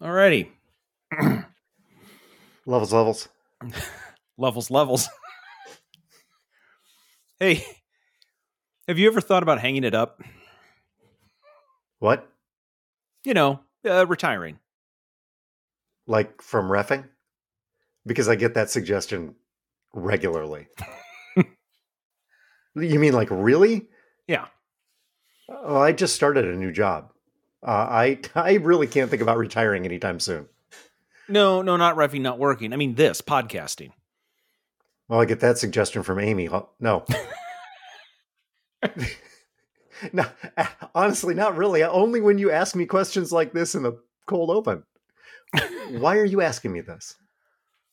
Alrighty. levels, levels. levels, levels. hey, have you ever thought about hanging it up? What? You know, uh, retiring. Like from refing? Because I get that suggestion regularly. you mean like really? Yeah. Oh, I just started a new job. Uh, I I really can't think about retiring anytime soon. No, no, not refing, not working. I mean this podcasting. Well, I get that suggestion from Amy. No. no, honestly, not really. Only when you ask me questions like this in the cold open. Why are you asking me this?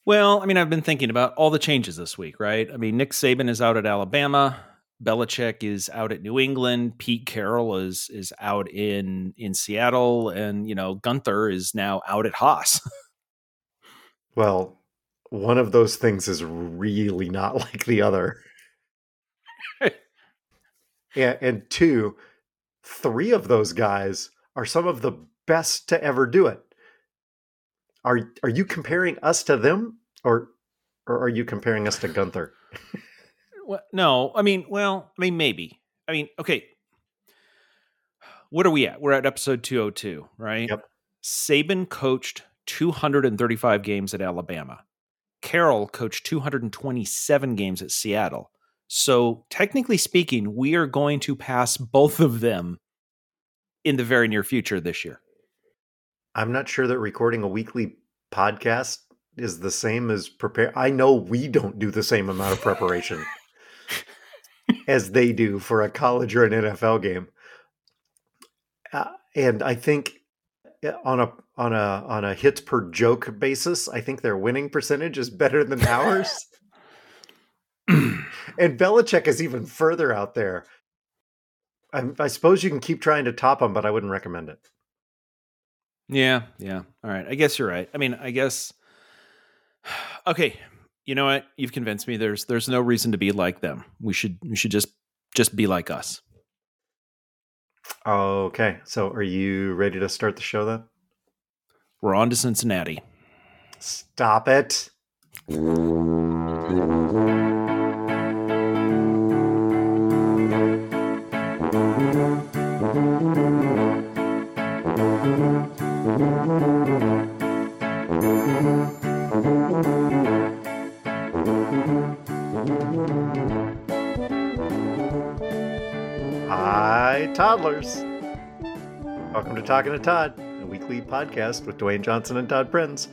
Well, I mean, I've been thinking about all the changes this week, right? I mean, Nick Saban is out at Alabama. Belichick is out at New England. Pete Carroll is is out in in Seattle, and you know Guenther is now out at Haas. well, one of those things is really not like the other. yeah, and two, three of those guys are some of the best to ever do it. Are are you comparing us to them, or or are you comparing us to Guenther? well, no, I mean, well, I mean, maybe. I mean, okay. What are we at? We're at episode 202, right? Yep. Saban coached 235 games at Alabama. Carroll coached 227 games at Seattle. So, technically speaking, we are going to pass both of them in the very near future this year. I'm not sure that recording a weekly podcast is the same as prepare. I know we don't do the same amount of preparation as they do for a college or an NFL game. Uh, and I think uh, on a on a on a hits per joke basis, I think their winning percentage is better than ours. and Belichick is even further out there. I, I suppose you can keep trying to top them, but I wouldn't recommend it. Yeah, yeah. All right. I guess you're right. I mean, I guess okay, you know what? You've convinced me there's there's no reason to be like them. We should we should just just be like us. Okay. So are you ready to start the show then? We're on to Cincinnati. Stop it. Toddlers. Welcome to Talking to Todd, a weekly podcast with Dewayne Johnson and Todd Prinz,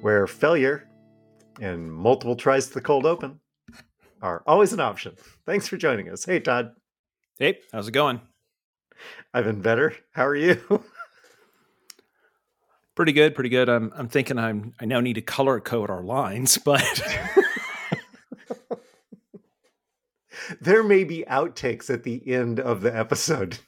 where failure and multiple tries to the cold open are always an option. Thanks for joining us. Hey, Todd. Hey, how's it going? I've been better. How are you? pretty good, pretty good. I'm I'm thinking I'm I now need to color code our lines, but there may be outtakes at the end of the episode.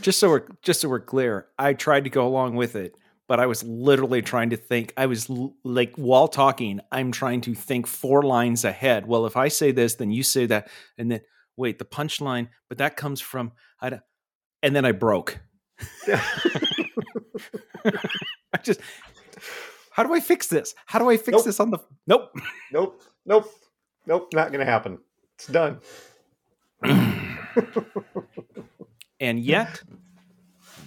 just so we're just so we're clear, I tried to go along with it, but I was literally trying to think. I was l- like while talking, I'm trying to think four lines ahead. Well, if I say this, then you say that, and then wait, the punchline, but that comes from I don't, and then I broke. I just how do I fix this? How do I fix nope. this on the Nope. Nope. Nope. Nope, not gonna happen. It's done. and yet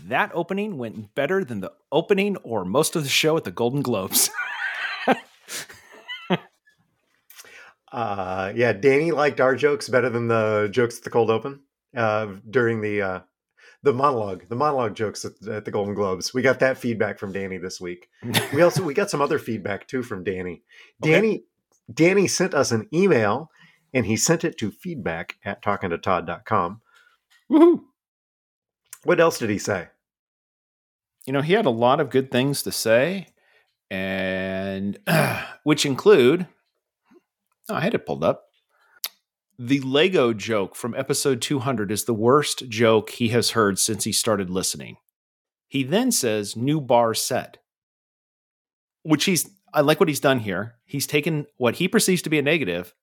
that opening went better than the opening or most of the show at the Golden Globes. uh, yeah, Danny liked our jokes better than the jokes at the cold open uh, during the uh, the monologue, the monologue jokes at, at, the Golden Globes. We got that feedback from Danny this week. we also we got some other feedback too from Danny. Danny okay. Danny sent us an email and he sent it to feedback at talkingtotodd.com. Woohoo! What else did he say? You know, he had a lot of good things to say, and uh, which include, oh, I had it pulled up. The Lego joke from episode 200 is the worst joke he has heard since he started listening. He then says, new bar set, which he's, I like what he's done here. He's taken what he perceives to be a negative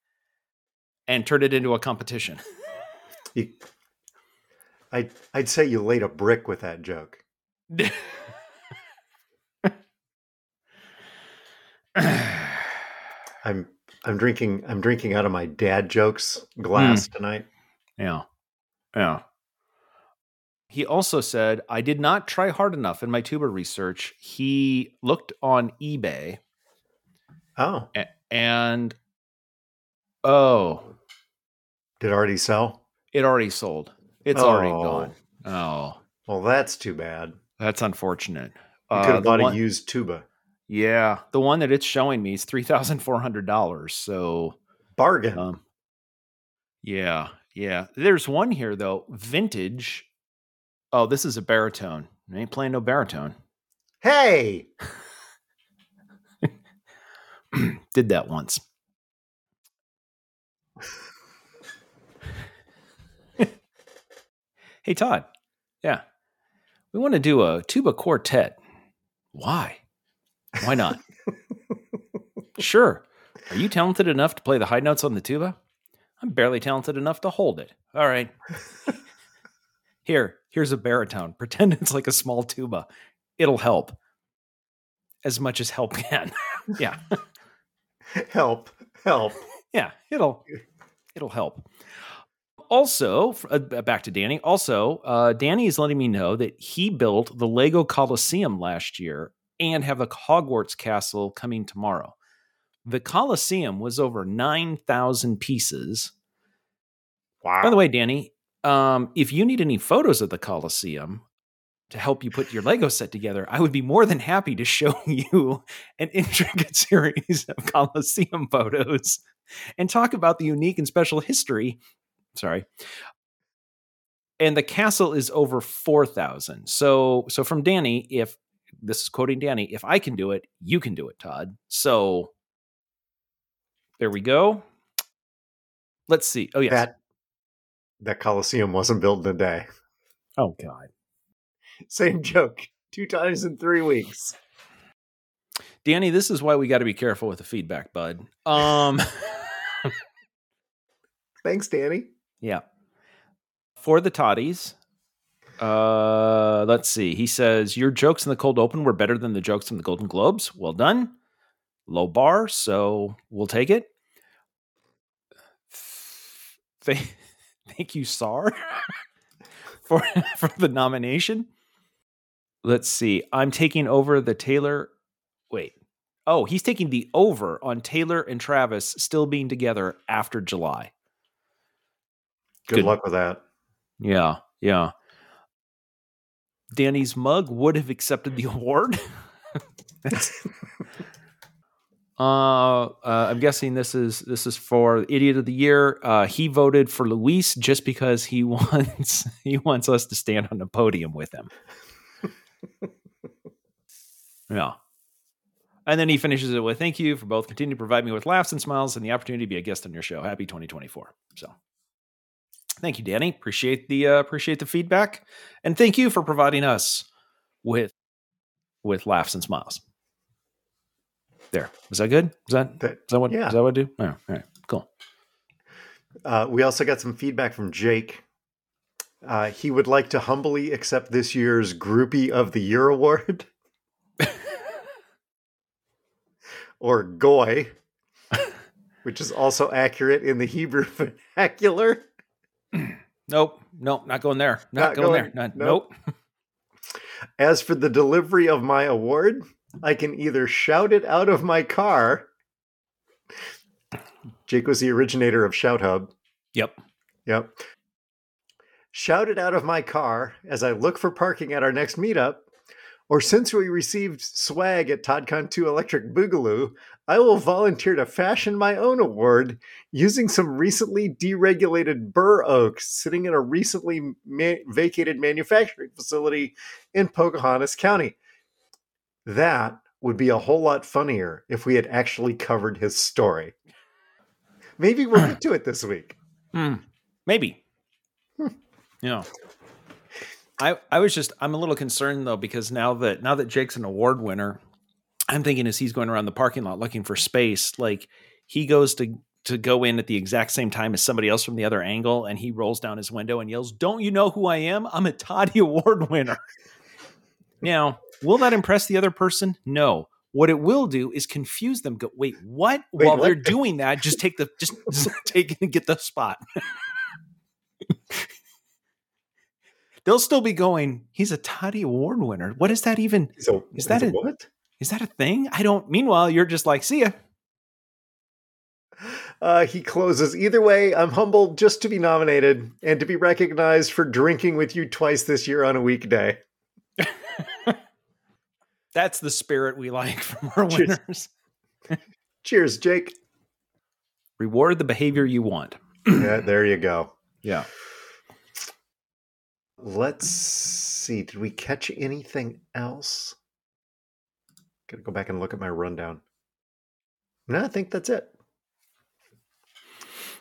and turned it into a competition. I'd, I'd say you laid a brick with that joke. I'm I'm drinking I'm drinking out of my dad jokes glass hmm. tonight. yeah. Yeah. He also said, I did not try hard enough in my tuba research. He looked on eBay Oh, a- and oh, did it already sell? it already sold. It's already Oh. gone. Oh, Well, that's too bad. that's unfortunate. You Uh, could have the bought one- a used tuba. Yeah, the one that it's showing me is three thousand four hundred dollars. So, Bargain. um, yeah, yeah. There's one here though, vintage. Oh, this is a baritone. I ain't playing no baritone. hey, Did that once. hey Todd, yeah, we want to do a tuba quartet. Why? Why not? sure. Are you talented enough to play the high notes on the tuba? I'm barely talented enough to hold it. All right. Here, here's a baritone. Pretend it's like a small tuba. It'll help. As much as help can. yeah. help, help. Yeah, it'll it'll help. Also, uh, back to Danny. Also, uh, Danny is letting me know that he built the Lego Coliseum last year and have the Hogwarts Castle coming tomorrow. The Coliseum was over nine thousand pieces. Wow. By the way, Danny, um, if you need any photos of the Coliseum to help you put your Lego set together, I would be more than happy to show you an intricate series of Coliseum photos and talk about the unique and special history. Sorry. And the castle is over 4,000. So, so from Danny, if this is quoting Danny, if I can do it, you can do it, Todd. So there we go. Let's see. Oh, yes. that that Coliseum wasn't built in a day. oh, God. Same joke two times in three weeks. Danny, this is why we got to be careful with the feedback, bud. Um, Thanks, Danny. yeah. For the toddies, uh, let's see. He says your jokes in the cold open were better than the jokes in the Golden Globes. Well done. Low bar, so we'll take it. Thank, thank you, Sar, for for the nomination. Let's see. I'm taking over the Taylor. Wait. Oh, he's taking the over on Taylor and Travis still being together after July. Good, Good. luck with that. Yeah, yeah. Danny's mug would have accepted the award. Uh, uh, I'm guessing this is this is for idiot of the year. Uh, he voted for Luis just because he wants he wants us to stand on the podium with him. yeah. And then he finishes it with thank you for both continuing to provide me with laughs and smiles and the opportunity to be a guest on your show. Happy 2024. So thank you, Danny. Appreciate the uh, appreciate the feedback, and thank you for providing us with with laughs and smiles. There was that good? Is that That- is that what yeah. is that what I do? Oh, all right, cool. Uh, we also got some feedback from Jake. Uh, he would like to humbly accept this year's Groupie of the Year award, or Goy, which is also accurate in the Hebrew vernacular. Nope, nope, not going there. Not, Not going, going- there. Not, nope. nope. As for the delivery of my award, I can either shout it out of my car. Jake was the originator of Shout Hub. Yep. Yep. Shout it out of my car as I look for parking at our next meetup. Or since we received swag at ToddCon 2 Electric Boogaloo, I will volunteer to fashion my own award using some recently deregulated bur oak sitting in a recently ma- vacated manufacturing facility in Pocahontas County. That would be a whole lot funnier if we had actually covered his story. Maybe we'll get to it this week. Hmm. Maybe. Yeah. I I was just I'm a little concerned though because now that now that Jake's an award winner, I'm thinking as he's going around the parking lot looking for space, like he goes to to go in at the exact same time as somebody else from the other angle, and he rolls down his window and yells, "Don't you know who I am? I'm a Toddy Award winner." Now, will that impress the other person? No. What it will do is confuse them. Go, wait, what? Wait, While what? they're doing that, just take the just, just take and get the spot. They'll still be going. He's a Toddy Award winner. What is that even? So Is that a a- what? Is that a thing? I don't. Meanwhile, you're just like, see ya. Uh, he closes. Either way, I'm humbled just to be nominated and to be recognized for drinking with you twice this year on a weekday. That's the spirit we like from our Cheers. winners. Cheers, Jake. Reward the behavior you want. yeah, there you go. Yeah. Let's see. Did we catch anything else? Gotta go back and look at my rundown. No, I think that's it.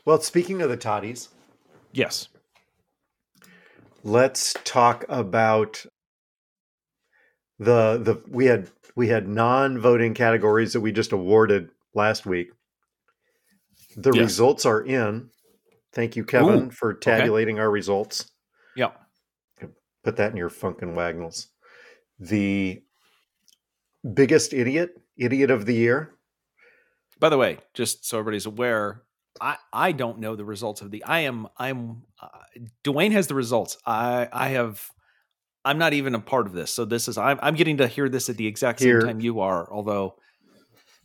Well, speaking of the toddies, Yes. let's talk about the the we had we had non-voting categories that we just awarded last week. The Yes. results are in. Thank you, Kevin, Ooh, for tabulating our results. Put that in your Funk & Wagnalls. The biggest idiot, idiot of the year. By the way, just so everybody's aware, I I don't know the results of the. I am I'm. Uh, Dewayne has the results. I I have. I'm not even a part of this, so this is I'm I'm getting to hear this at the exact same Here. time you are. Although,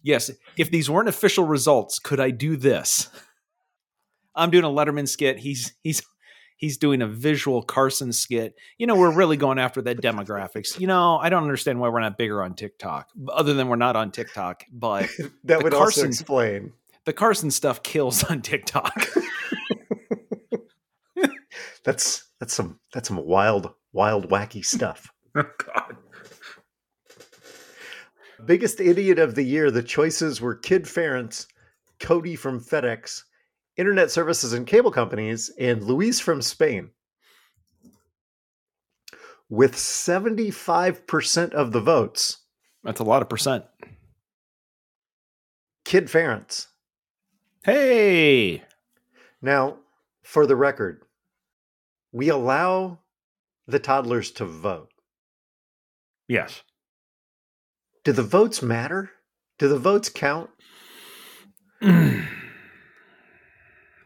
yes, if these weren't official results, could I do this? I'm doing a Letterman skit. He's he's he's doing a visual Carson skit. You know, we're really going after that demographics. You know, I don't understand why we're not bigger on TikTok, other than we're not on TikTok. But That would also Carson- explain. the Carson stuff kills on TikTok. That's that's some that's some wild, wild, wacky stuff. oh God. Biggest idiot of the year. The choices were Kid Ferentz, Cody from FedEx, Internet Services and Cable Companies, and Luis from Spain. With 75% of the votes, That's a lot of percent. Kid Ferentz. Hey. Now, for the record, we allow the toddlers to vote. Yes. Do the votes matter? Do the votes count?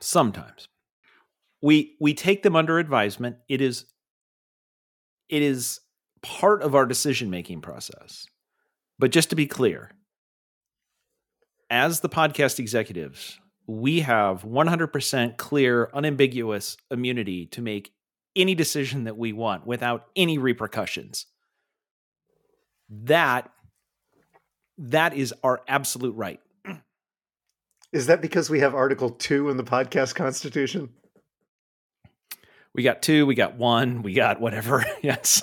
Sometimes. We we take them under advisement. It is it is part of our decision making process. But just to be clear, as the podcast executives, we have 100% clear, unambiguous immunity to make any decision that we want without any repercussions. That that is our absolute right. Is that because we have Article 2 in the podcast constitution? We got two, we got one, we got whatever. yes.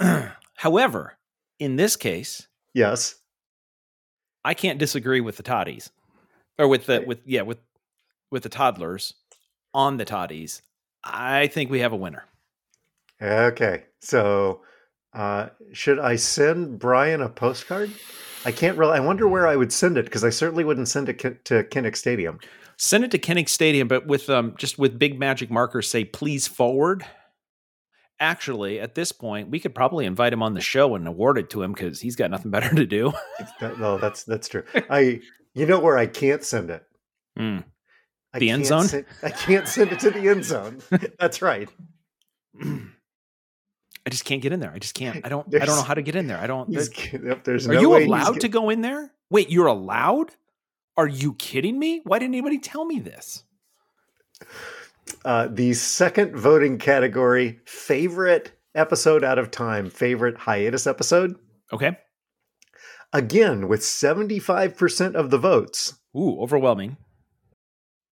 However, in this case, Yes. I can't disagree with the toddies. Or with the with yeah, with with the toddlers on the toddies. I think we have a winner. Okay. So, uh, should I send Brian a postcard? I can't really. I wonder where I would send it because I certainly wouldn't send it to Kinnick Stadium. Send it to Kinnick Stadium, but with um just with big magic markers say please forward. Actually, at this point, we could probably invite him on the show and award it to him because he's got nothing better to do. No, that's that's true. I, you know, where I can't send it. I The end zone? send- I can't send it to the end zone. That's right. I just can't get in there. I just can't. I don't. I don't know how to get in there. I don't. Yep, there's Are no you allowed to go in there? Wait, you're allowed? Are you kidding me? Why didn't anybody tell me this? Uh, the second voting category: favorite episode out of time, favorite hiatus episode. Okay. Again, with seventy-five percent of the votes, Ooh, overwhelming.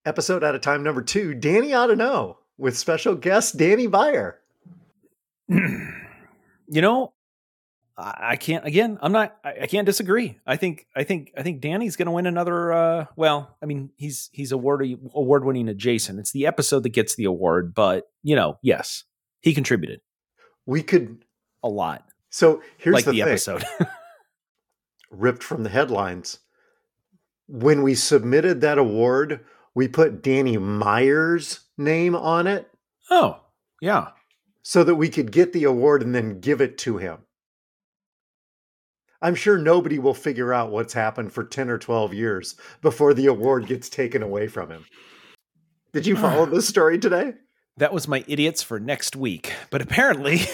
episode out of time number two, Danny ought to know, with special guest Danny Byer. you know, I, I can't. Again, I'm not. I, can't disagree. I think. I think. I think Danny's going to win another. uh Well, I mean, he's he's award award winning adjacent. It's the episode that gets the award, but you know, yes, he contributed We could. a lot, So here's like the, the, episode. ripped from the headlines. When we submitted that award, we put Danny Meyer's name on it. oh, yeah. So that we could get the award and then give it to him. I'm sure nobody will figure out what's happened for 10 or 12 years before the award gets taken away from him. Did you follow this story today? That was my idiots for next week. But apparently,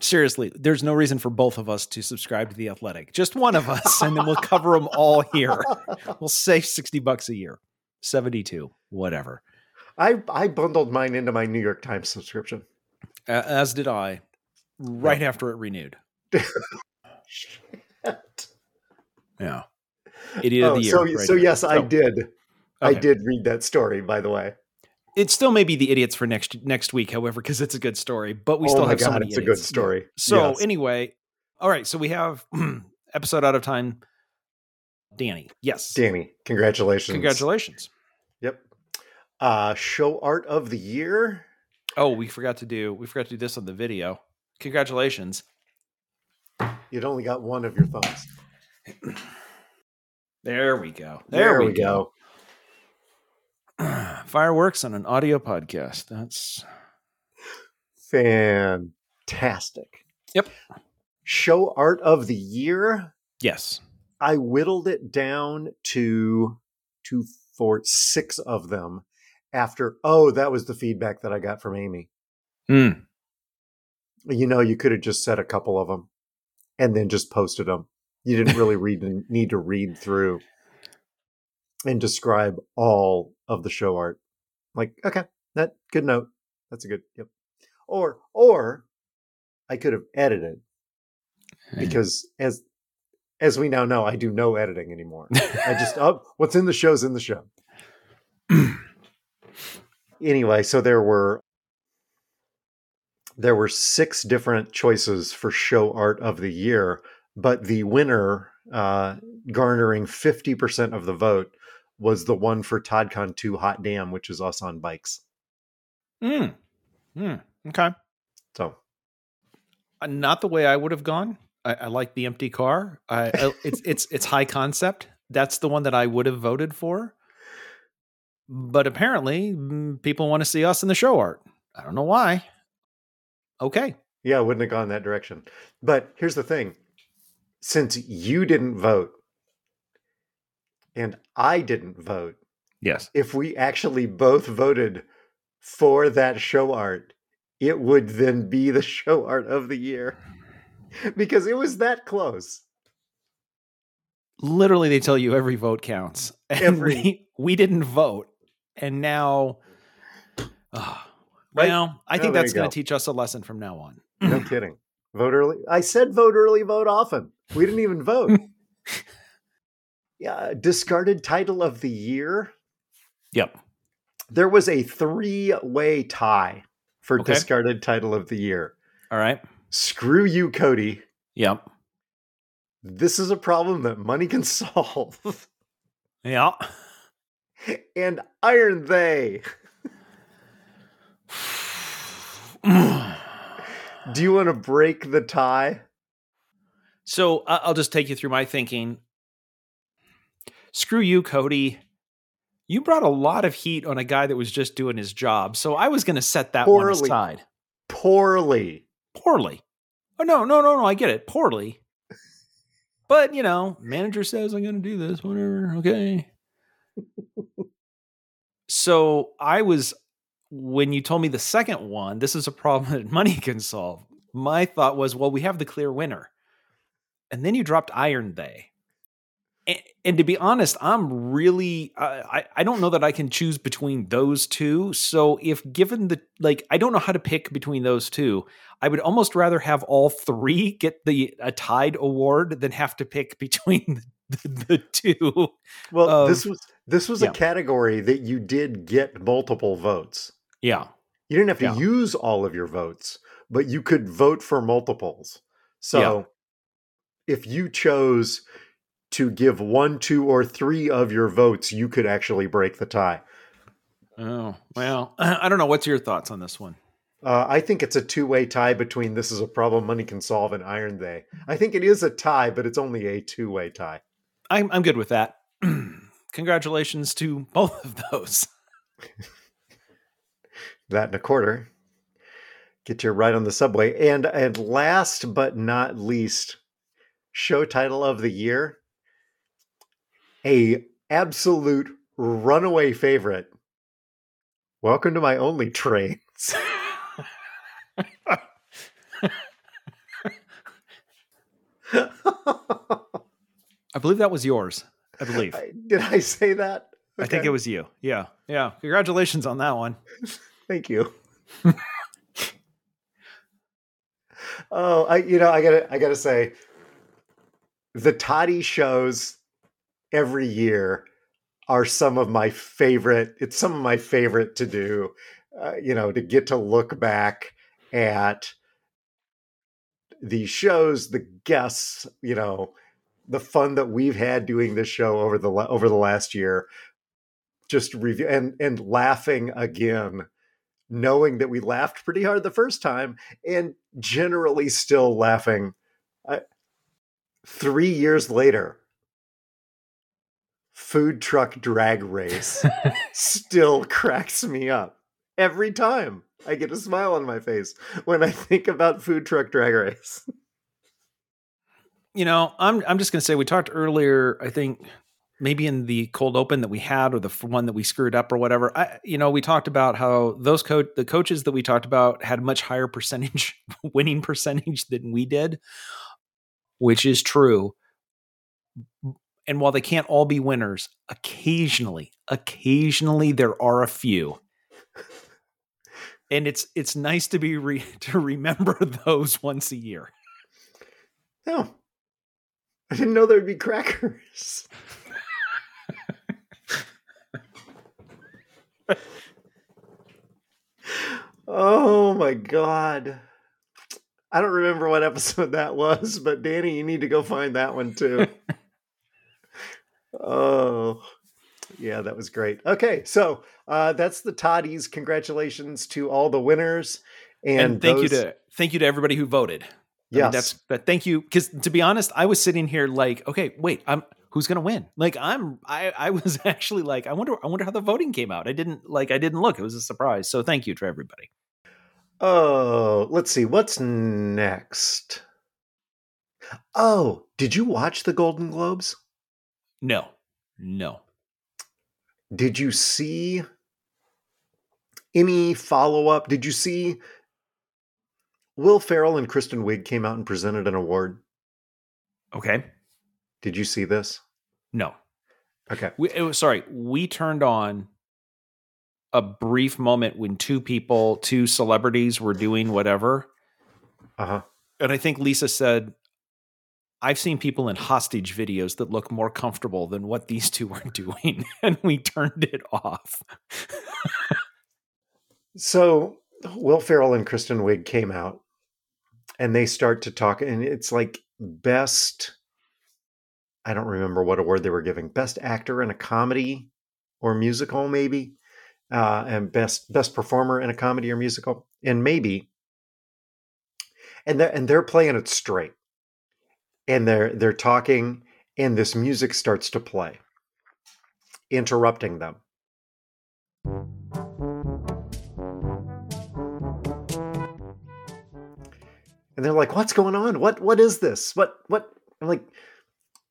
seriously, there's no reason for both of us to subscribe to The Athletic. Just one of us, and then we'll cover them all here. We'll save 60 bucks a year, 72, whatever. I, I bundled mine into my New York Times subscription. As did I, right after it renewed. Shit. Yeah. Idiot of Oh, the year. so, right so yes, I So, did. I did read that story, by the way. It still may be the idiots for next next week, however, because it's a good story. But we oh still have so god, many it's a good idiots. Yeah. story. So Yes. anyway, all right. So we have episode out of time. Danny, yes, Danny, congratulations. congratulations. Yep. Uh show art of the year. Oh, we forgot to do we forgot to do this on the video. Congratulations. You'd only got one of your thumbs. There we go. There, we, go. Fireworks on an audio podcast. That's Fantastic. Yep. Show art of the year. yes. I whittled it down to two, four, six of them after. Oh, that was the feedback that I got from Amy. Hmm. You know, you could have just said a couple of them and then just posted them. You didn't really read need to read through and describe all of the show art. Like, okay, that good note. That's a good yep. Or or I could have edited because as as we now know, I do no editing anymore. I just oh, what's in the show's in the show. Anyway, so there were there were six different choices for show art of the year, but the winner, uh, garnering fifty percent of the vote, was the one for ToddCon Two Hot Damn, which is us on bikes. Hmm. Hmm. Okay. So Uh, Not the way I would have gone. I, I like the empty car. I, I it's it's it's high concept. That's the one that I would have voted for. But apparently, mm, people want to see us in the show art. I don't know why. Okay. yeah, I wouldn't have gone that direction. But here's the thing: since you didn't vote and I didn't vote, Yes. if we actually both voted for that show art, it would then be the show art of the year because it was that close. Literally, they tell you every vote counts. And Every- we, we didn't vote, and now, Ah, Right? well, I think that's going to teach us a lesson from now on. No kidding. Vote early. I said vote early, vote often. We didn't even vote. yeah, discarded title of the year. Yep. There was a three-way tie for Okay. discarded title of the year. All right. Screw you, Cody. Yep. This is a problem that money can solve. Yeah. And Iron They. Do you want to break the tie? So I'll just take you through my thinking. Screw you, Cody. You brought a lot of heat on a guy that was just doing his job. So I was going to set that one aside. Poorly. Poorly. Oh, no, no, no, no. I get it. Poorly. But, you know, manager says I'm going to do this, whatever. Okay. so I was, when you told me the second one, this is a problem that money can solve. My thought was, well, we have the clear winner. And then you dropped Iron They. And, and to be honest, I'm really, uh, I, I don't know that I can choose between those two. So if given the, like, I don't know how to pick between those two. I would almost rather have all three get the a tied award than have to pick between the, two. Well, Um, this was this was yeah. a category that you did get multiple votes. Yeah. You didn't have to Yeah. use all of your votes, but you could vote for multiples. So if you chose to give one, two, or three of your votes, you could actually break the tie. Oh, well, I don't know. What's your thoughts on this one? Uh, I think it's a two-way tie between "This Is a Problem Money Can Solve" and "Iron They." I think it is a tie, but it's only a two-way tie. I'm, I'm good with that. Congratulations to both of those. that and a quarter. Get your ride on the subway. And and last but not least, show title of the year. A absolute runaway favorite. Welcome to my only trains. I believe that was yours. I believe. Did I say that? Okay. I think it was you. Yeah. Yeah. Congratulations on that one. Thank you. oh, I you know, I gotta I gotta say the Toddy shows every year are some of my favorite. It's some of my favorite to do. Uh, you know, to get to look back at these shows, the guests, you know, the fun that we've had doing this show over the over the last year, just review and and laughing again, knowing that we laughed pretty hard the first time, and generally still laughing. I, three years later, food truck drag race still cracks me up every time. I get a smile on my face when I think about food truck drag race. You know, I'm I'm just going to say we talked earlier, I think maybe in the cold open that we had or the one that we screwed up or whatever. I you know, we talked about how those coach the coaches that we talked about had much higher percentage winning percentage than we did, which is true. And while they can't all be winners, occasionally, occasionally there are a few and it's it's nice to be re- to remember those once a year. No, I didn't know there'd be crackers. oh my god. I don't remember what episode that was, but Danny, you need to go find that one too. oh, yeah, that was great. Okay, so uh, that's the toddies. Congratulations to all the winners, and, and thank those... you to thank you to everybody who voted. Yes, I mean, that's but thank you because to be honest, I was sitting here like, okay, wait, I'm who's gonna win? Like, I'm I I was actually like, I wonder I wonder how the voting came out. I didn't like I didn't look. It was a surprise. So thank you to everybody. Oh, let's see what's next. Oh, did you watch the Golden Globes? No, no. Did you see any follow up? Did you see Will Ferrell and Kristen Wiig came out and presented an award? Okay. Did you see this? No. Okay. We, it was sorry. We turned on a brief moment when two people, two celebrities, were doing whatever. Uh huh. And I think Lisa said, I've seen people in hostage videos that look more comfortable than what these two were doing, and we turned it off. so Will Ferrell and Kristen Wiig came out, and they start to talk, and it's like best. I don't remember what award they were giving. Best actor in a comedy or musical, maybe, uh, and best best performer in a comedy or musical, and maybe. And they're, and they're playing it straight and they're they're talking and this music starts to play interrupting them and they're like what's going on? What what is this? What what? I'm like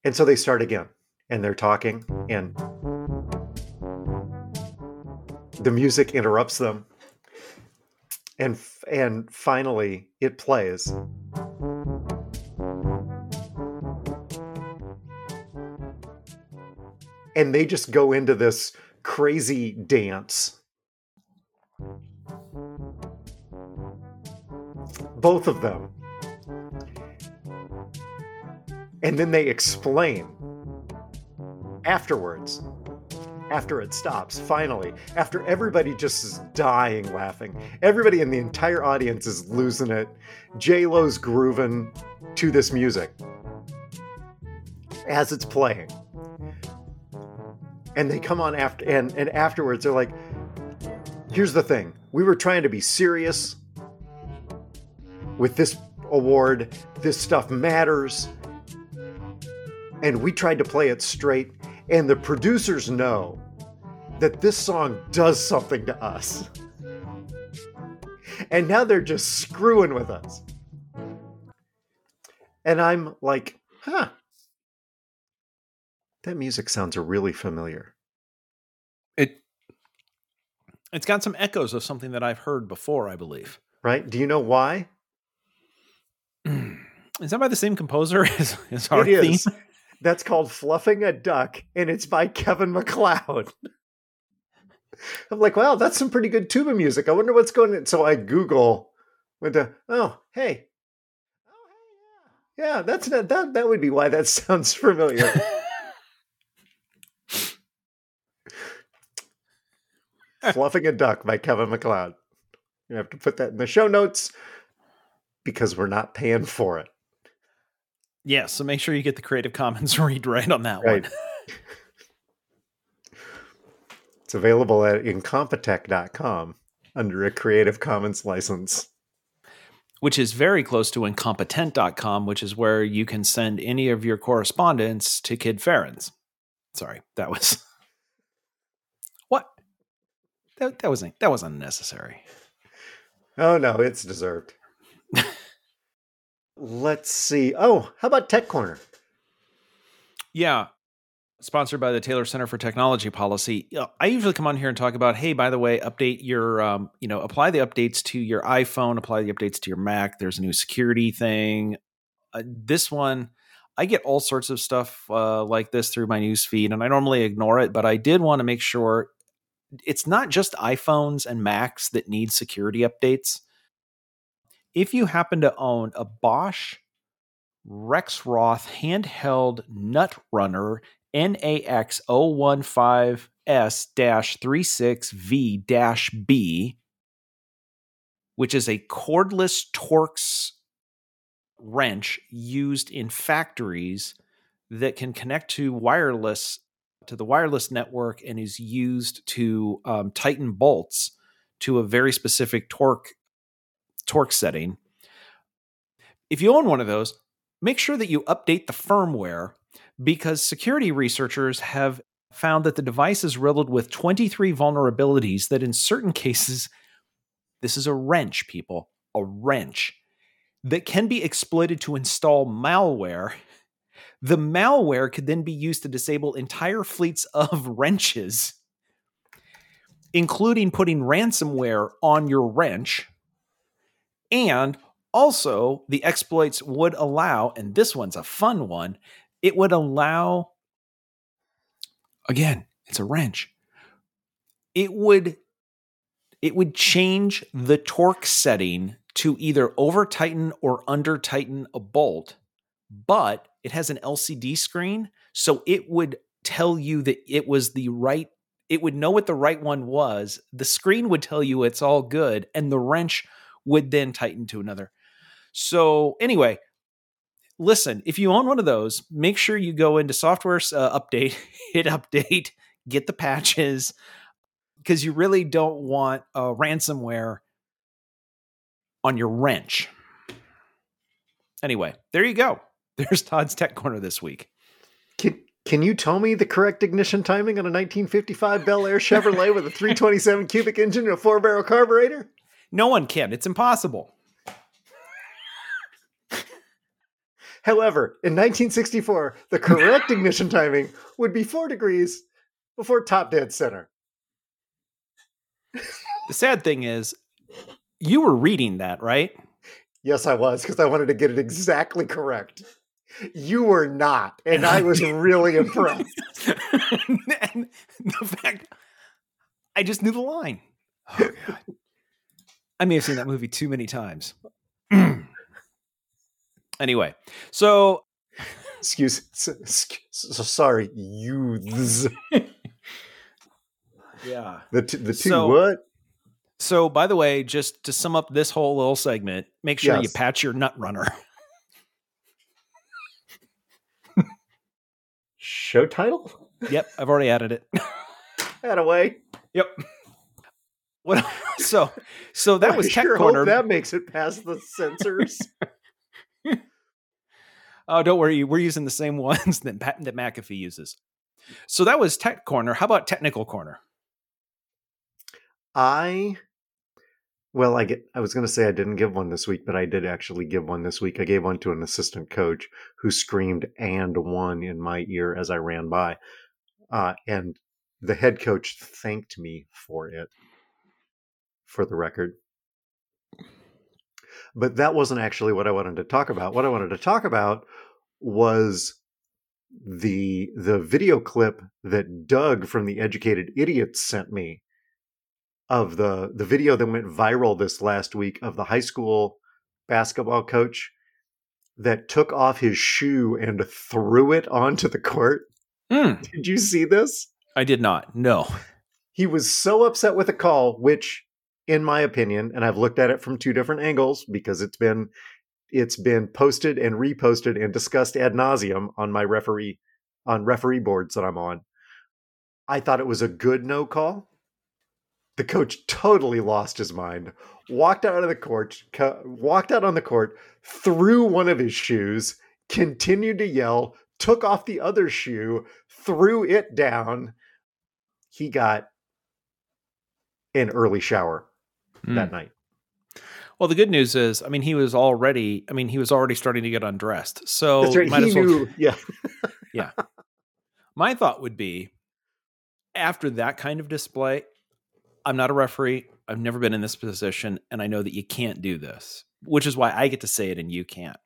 and so they start again and they're talking and the music interrupts them and and finally it plays. And they just go into this crazy dance. Both of them. And then they explain afterwards, after it stops, finally, after everybody just is dying laughing, everybody in the entire audience is losing it. J Lo's grooving to this music as it's playing and they come on after and and afterwards they're like here's the thing we were trying to be serious with this award this stuff matters and we tried to play it straight and the producers know that this song does something to us And now they're just screwing with us. And I'm like, huh. That music sounds really familiar. It it's got some echoes of something that I've heard before, I believe. Right? Do you know why? Is that by the same composer as, as our it theme? is. That's called Fluffing a Duck, and it's by Kevin MacLeod. I'm like, wow, that's some pretty good tuba music. I wonder what's going on. So I Google, went to, oh, hey. Oh, hey, yeah. Yeah, that's not, that, that would be why that sounds familiar. Fluffing a Duck by Kevin MacLeod. You have to put that in the show notes because we're not paying for it. Yeah, so make sure you get the Creative Commons read right on that Right. one. It's available at incompetech.com under a Creative Commons license. Which is very close to incompetent.com, which is where you can send any of your correspondence to Kid Ferentz. Sorry, that was what? That, that wasn't that was unnecessary. Oh no, it's deserved. Let's see. Oh, how about Tech Corner? Yeah. Sponsored by the Taylor Center for Technology Policy. I usually come on here and talk about, hey, by the way, update your, um, you know, apply the updates to your iPhone, apply the updates to your Mac. There's a new security thing. Uh, this one, I get all sorts of stuff uh, like this through my news feed, and I normally ignore it, but I did want to make sure it's not just iPhones and Macs that need security updates. If you happen to own a Bosch Rexroth handheld nut runner NXA015S-36V-B, which is a cordless torque wrench used in factories that can connect to wireless to the wireless network and is used to um, tighten bolts to a very specific torque torque setting. If you own one of those, make sure that you update the firmware because security researchers have found that the device is riddled with 23 vulnerabilities that in certain cases this is a wrench people a wrench that can be exploited to install malware the malware could then be used to disable entire fleets of wrenches including putting ransomware on your wrench and also the exploits would allow and this one's a fun one it would allow again it's a wrench. It would it would change the torque setting to either over tighten or under tighten a bolt but it has an lcd screen so it would tell you that it was the right it would know what the right one was the screen would tell you it's all good and the wrench would then tighten to another so anyway listen, if you own one of those, make sure you go into software uh, update, hit update, get the patches, because you really don't want ransomware on your wrench. Anyway, there you go. There's Todd's Tech Corner this week. Can, can you tell me the correct ignition timing on a 1955 Bel Air Chevrolet with a 327 cubic engine and a four barrel carburetor? No one can. It's impossible. However, in 1964, the correct ignition timing would be four degrees before top dead center. The sad thing is, you were reading that, right? Yes, I was, because I wanted to get it exactly correct. You were not, and I was really impressed. and the fact I just knew the line. Oh god. I may have seen that movie too many times. anyway, so Excuse, so sorry, youths. yeah. The t- the two So- what? So by the way, just to sum up this whole little segment, make sure you patch your nut runner. Show title? yep, I've already added it. That away. Yep. What so so that was Tech sure Corner. That makes it past the censors. Oh, don't worry, we're using the same ones that Pat, that McAfee uses. So that was Tech Corner. How about Technical Corner? I Well, I get. I was going to say I didn't give one this week, but I did actually give one this week. I gave one to an assistant coach who screamed "and one" in my ear as I ran by, uh, and the head coach thanked me for it. For the record, but that wasn't actually what I wanted to talk about. What I wanted to talk about was the the video clip that Doug from the Educated Idiots sent me of the the video that went viral this last week of the high school basketball coach that took off his shoe and threw it onto the court. Mm, Did you see this? I did not. No. He was so upset with the call, which in my opinion, and I've looked at it from two different angles because it's been it's been posted and reposted and discussed ad nauseum on my referee on referee boards that I'm on. I thought it was a good no call. The coach totally lost his mind, walked out of the court, co- walked out on the court, threw one of his shoes, continued to yell, took off the other shoe, threw it down. He got an early shower Mm. that night. Well, the good news is, I mean, he was already. I mean, he was already starting to get undressed. So That's right. might He as well. knew. Yeah. My thought would be, after that kind of display, I'm not a referee. I've never been in this position, and I know that you can't do this, which is why I get to say it and you can't.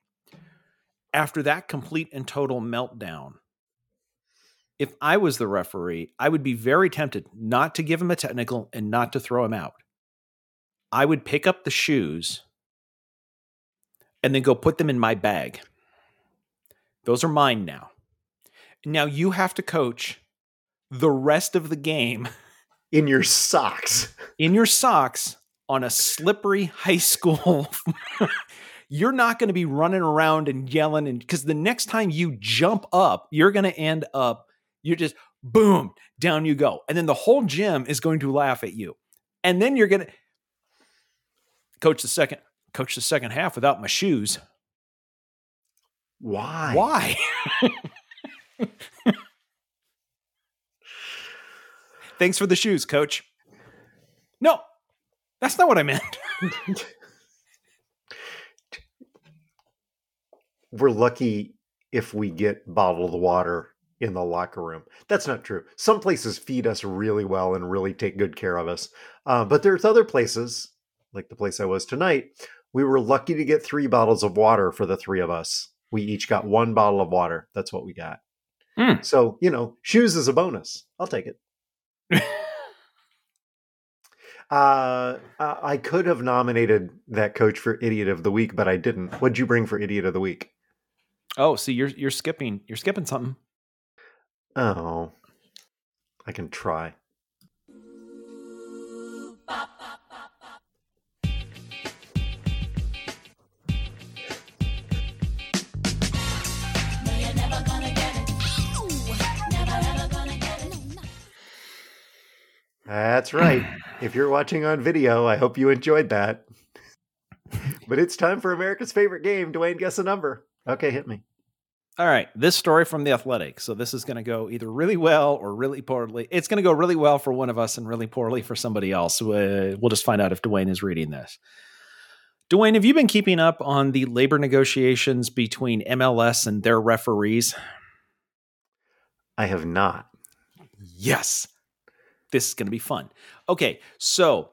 After that complete and total meltdown, if I was the referee, I would be very tempted not to give him a technical and not to throw him out. I would pick up the shoes and then go put them in my bag. Those are mine now. Now you have to coach the rest of the game In your socks. in your socks on a slippery high school. you're not going to be running around and yelling and because the next time you jump up, you're going to end up you're just boom, down you go. And then the whole gym is going to laugh at you. And then you're going to coach the second coach the second half without my shoes. Why? Why? Thanks for the shoes, coach. No, that's not what I meant. We're lucky if we get bottled water in the locker room. That's not true. Some places feed us really well and really take good care of us. Uh, but there's other places, like the place I was tonight, we were lucky to get three bottles of water for the three of us. We each got one bottle of water. That's what we got. Hmm. So, you know, shoes is a bonus. I'll take it. Uh, I I could have nominated that coach for Idiot of the Week, but I didn't. What'd you bring for Idiot of the Week? Oh, see, you're you're skipping you're skipping something. Oh, I can try. That's right. if you're watching on video, I hope you enjoyed that. but it's time for America's favorite game. Dewayne, guess a number. Okay, hit me. All right, this story from the Athletic. So this is going to go either really well or really poorly. It's going to go really well for one of us and really poorly for somebody else. Uh, we'll just find out if Dewayne is reading this. Dewayne, have you been keeping up on the labor negotiations between MLS and their referees? I have not. Yes. This is going to be fun. Okay, so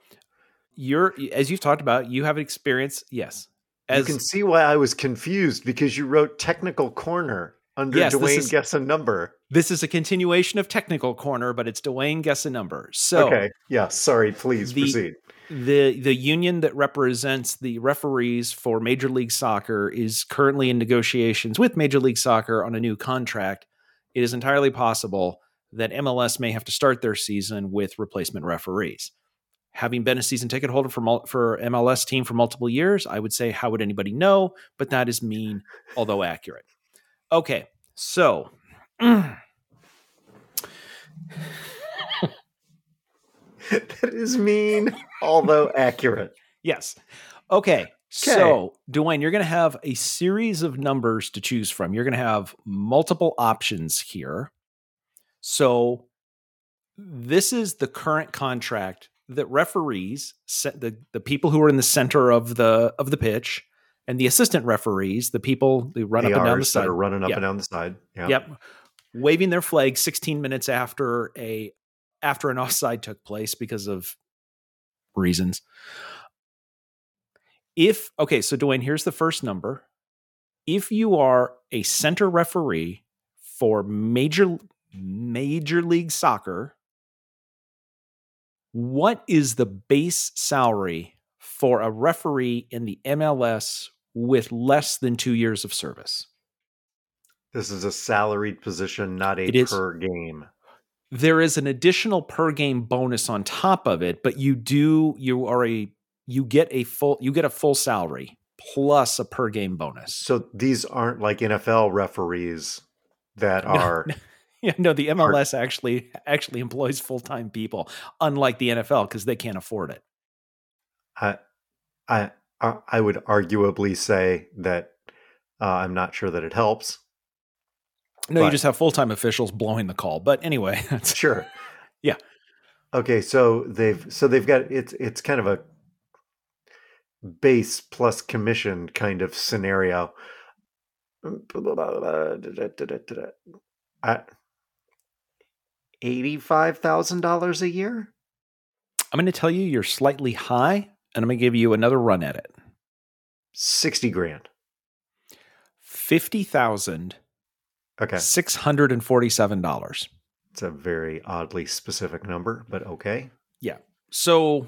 you're as you've talked about, you have experience. Yes, as you can see why I was confused because you wrote technical corner under Yes, Dewayne is- guess a number. this is a continuation of technical corner, but it's Dewayne guess a number. So okay. Yeah. Sorry. Please The- proceed. the the union that represents the referees for Major League Soccer is currently in negotiations with Major League Soccer on a new contract. It is entirely possible that MLS may have to start their season with replacement referees. Having been a season ticket holder for mul- for MLS team for multiple years, I would say how would anybody know? But that is mean, although accurate. Okay, so that is mean, although accurate. Yes. Okay. So, Dewayne, you're going to have a series of numbers to choose from. You're going to have multiple options here. So, this is the current contract that referees, set the the people who are in the center of the of the pitch, and the assistant referees, the people who run up and down the side, are running up Yeah. and down the side. Yeah. Yep. Waving their flag 16 minutes after a after an offside took place because of reasons. If okay, so Dewayne, here's the first number. If you are a center referee for major major league soccer, what is the base salary for a referee in the MLS with less than 2 years of service? This is a salaried position, not a per game. there is an additional per game bonus on top of it but you do you are a you get a full you get a full salary plus a per game bonus So these aren't like NFL referees that are yeah, no, the MLS actually actually employs full time people, unlike the NFL because they can't afford it. I, I, I would arguably say that uh, I'm not sure that it helps. No, but. you just have full time officials blowing the call. But anyway, sure. Yeah. Okay, so they've so they've got it's it's kind of a base plus commission kind of scenario. I $85,000 a year? I'm going to tell you you're slightly high, and I'm going to give you another run at it. 60 grand. 50,000. Okay. $647. It's a very oddly specific number, but okay. Yeah. So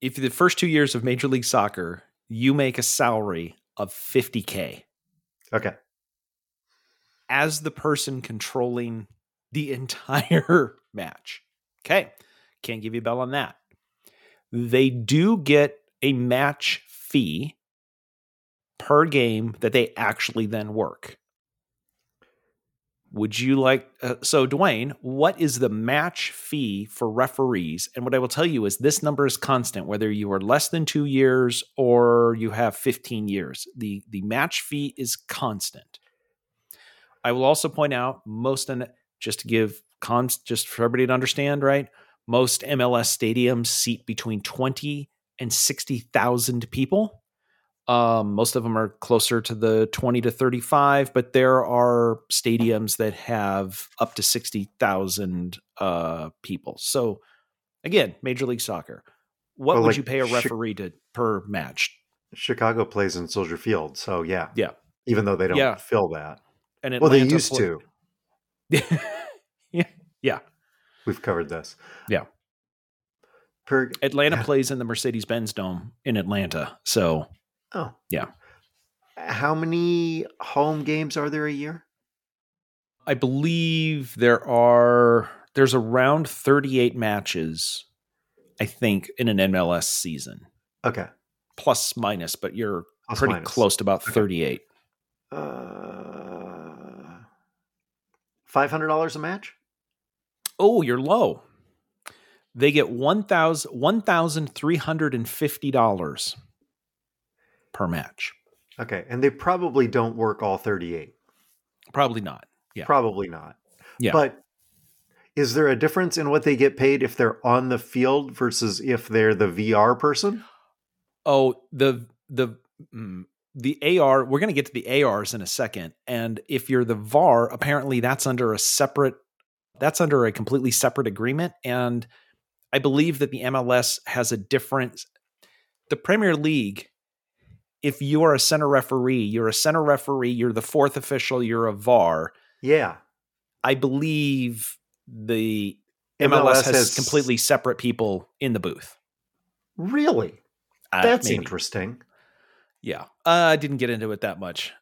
if the first two years of Major League Soccer, you make a salary of 50K. Okay. As the person controlling the entire match. Okay. Can't give you a bell on that. They do get a match fee per game that they actually then work. Would you like uh, so Dewayne, what is the match fee for referees? And what I will tell you is this number is constant whether you are less than 2 years or you have 15 years. The the match fee is constant. I will also point out most just to give cons just for everybody to understand, right? Most MLS stadiums seat between 20 and 60,000 people. Um, most of them are closer to the 20 to 35, but there are stadiums that have up to 60,000 uh, people. So, again, Major League Soccer. What Well, would like you pay a Chi- referee to per match? Chicago plays in Soldier Field, so yeah, Yeah. Even though they don't Yeah. fill that, And well, they used pla- to. yeah, yeah. We've covered this. Yeah. Per Atlanta Yeah. plays in the Mercedes Benz Dome in Atlanta. So oh Yeah. How many home games are there a year? I believe there are there's around 38 matches, I think, in an MLS season. Okay, Plus minus, but you're Plus, pretty minus. close to about Okay. 38. Uh, Five hundred dollars a match. Oh, you're low. They get $1,000 $1,350 per match. Okay, and they probably don't work all thirty-eight. Probably not. Yeah. Probably not. Yeah. But is there a difference in what they get paid if they're on the field versus if they're the VR person? Oh, the the mm, the AR. We're going to get to the ARs in a second. And if you're the VAR, apparently that's under a separate. That's under a completely separate agreement. And I believe that the MLS has a different. The Premier League. If you are a center referee, you're a center referee. You're the fourth official. You're a VAR. Yeah. I believe the MLS, has, completely separate people in the booth. Really? Uh, That's maybe. interesting. Yeah, uh, I didn't get into it that much.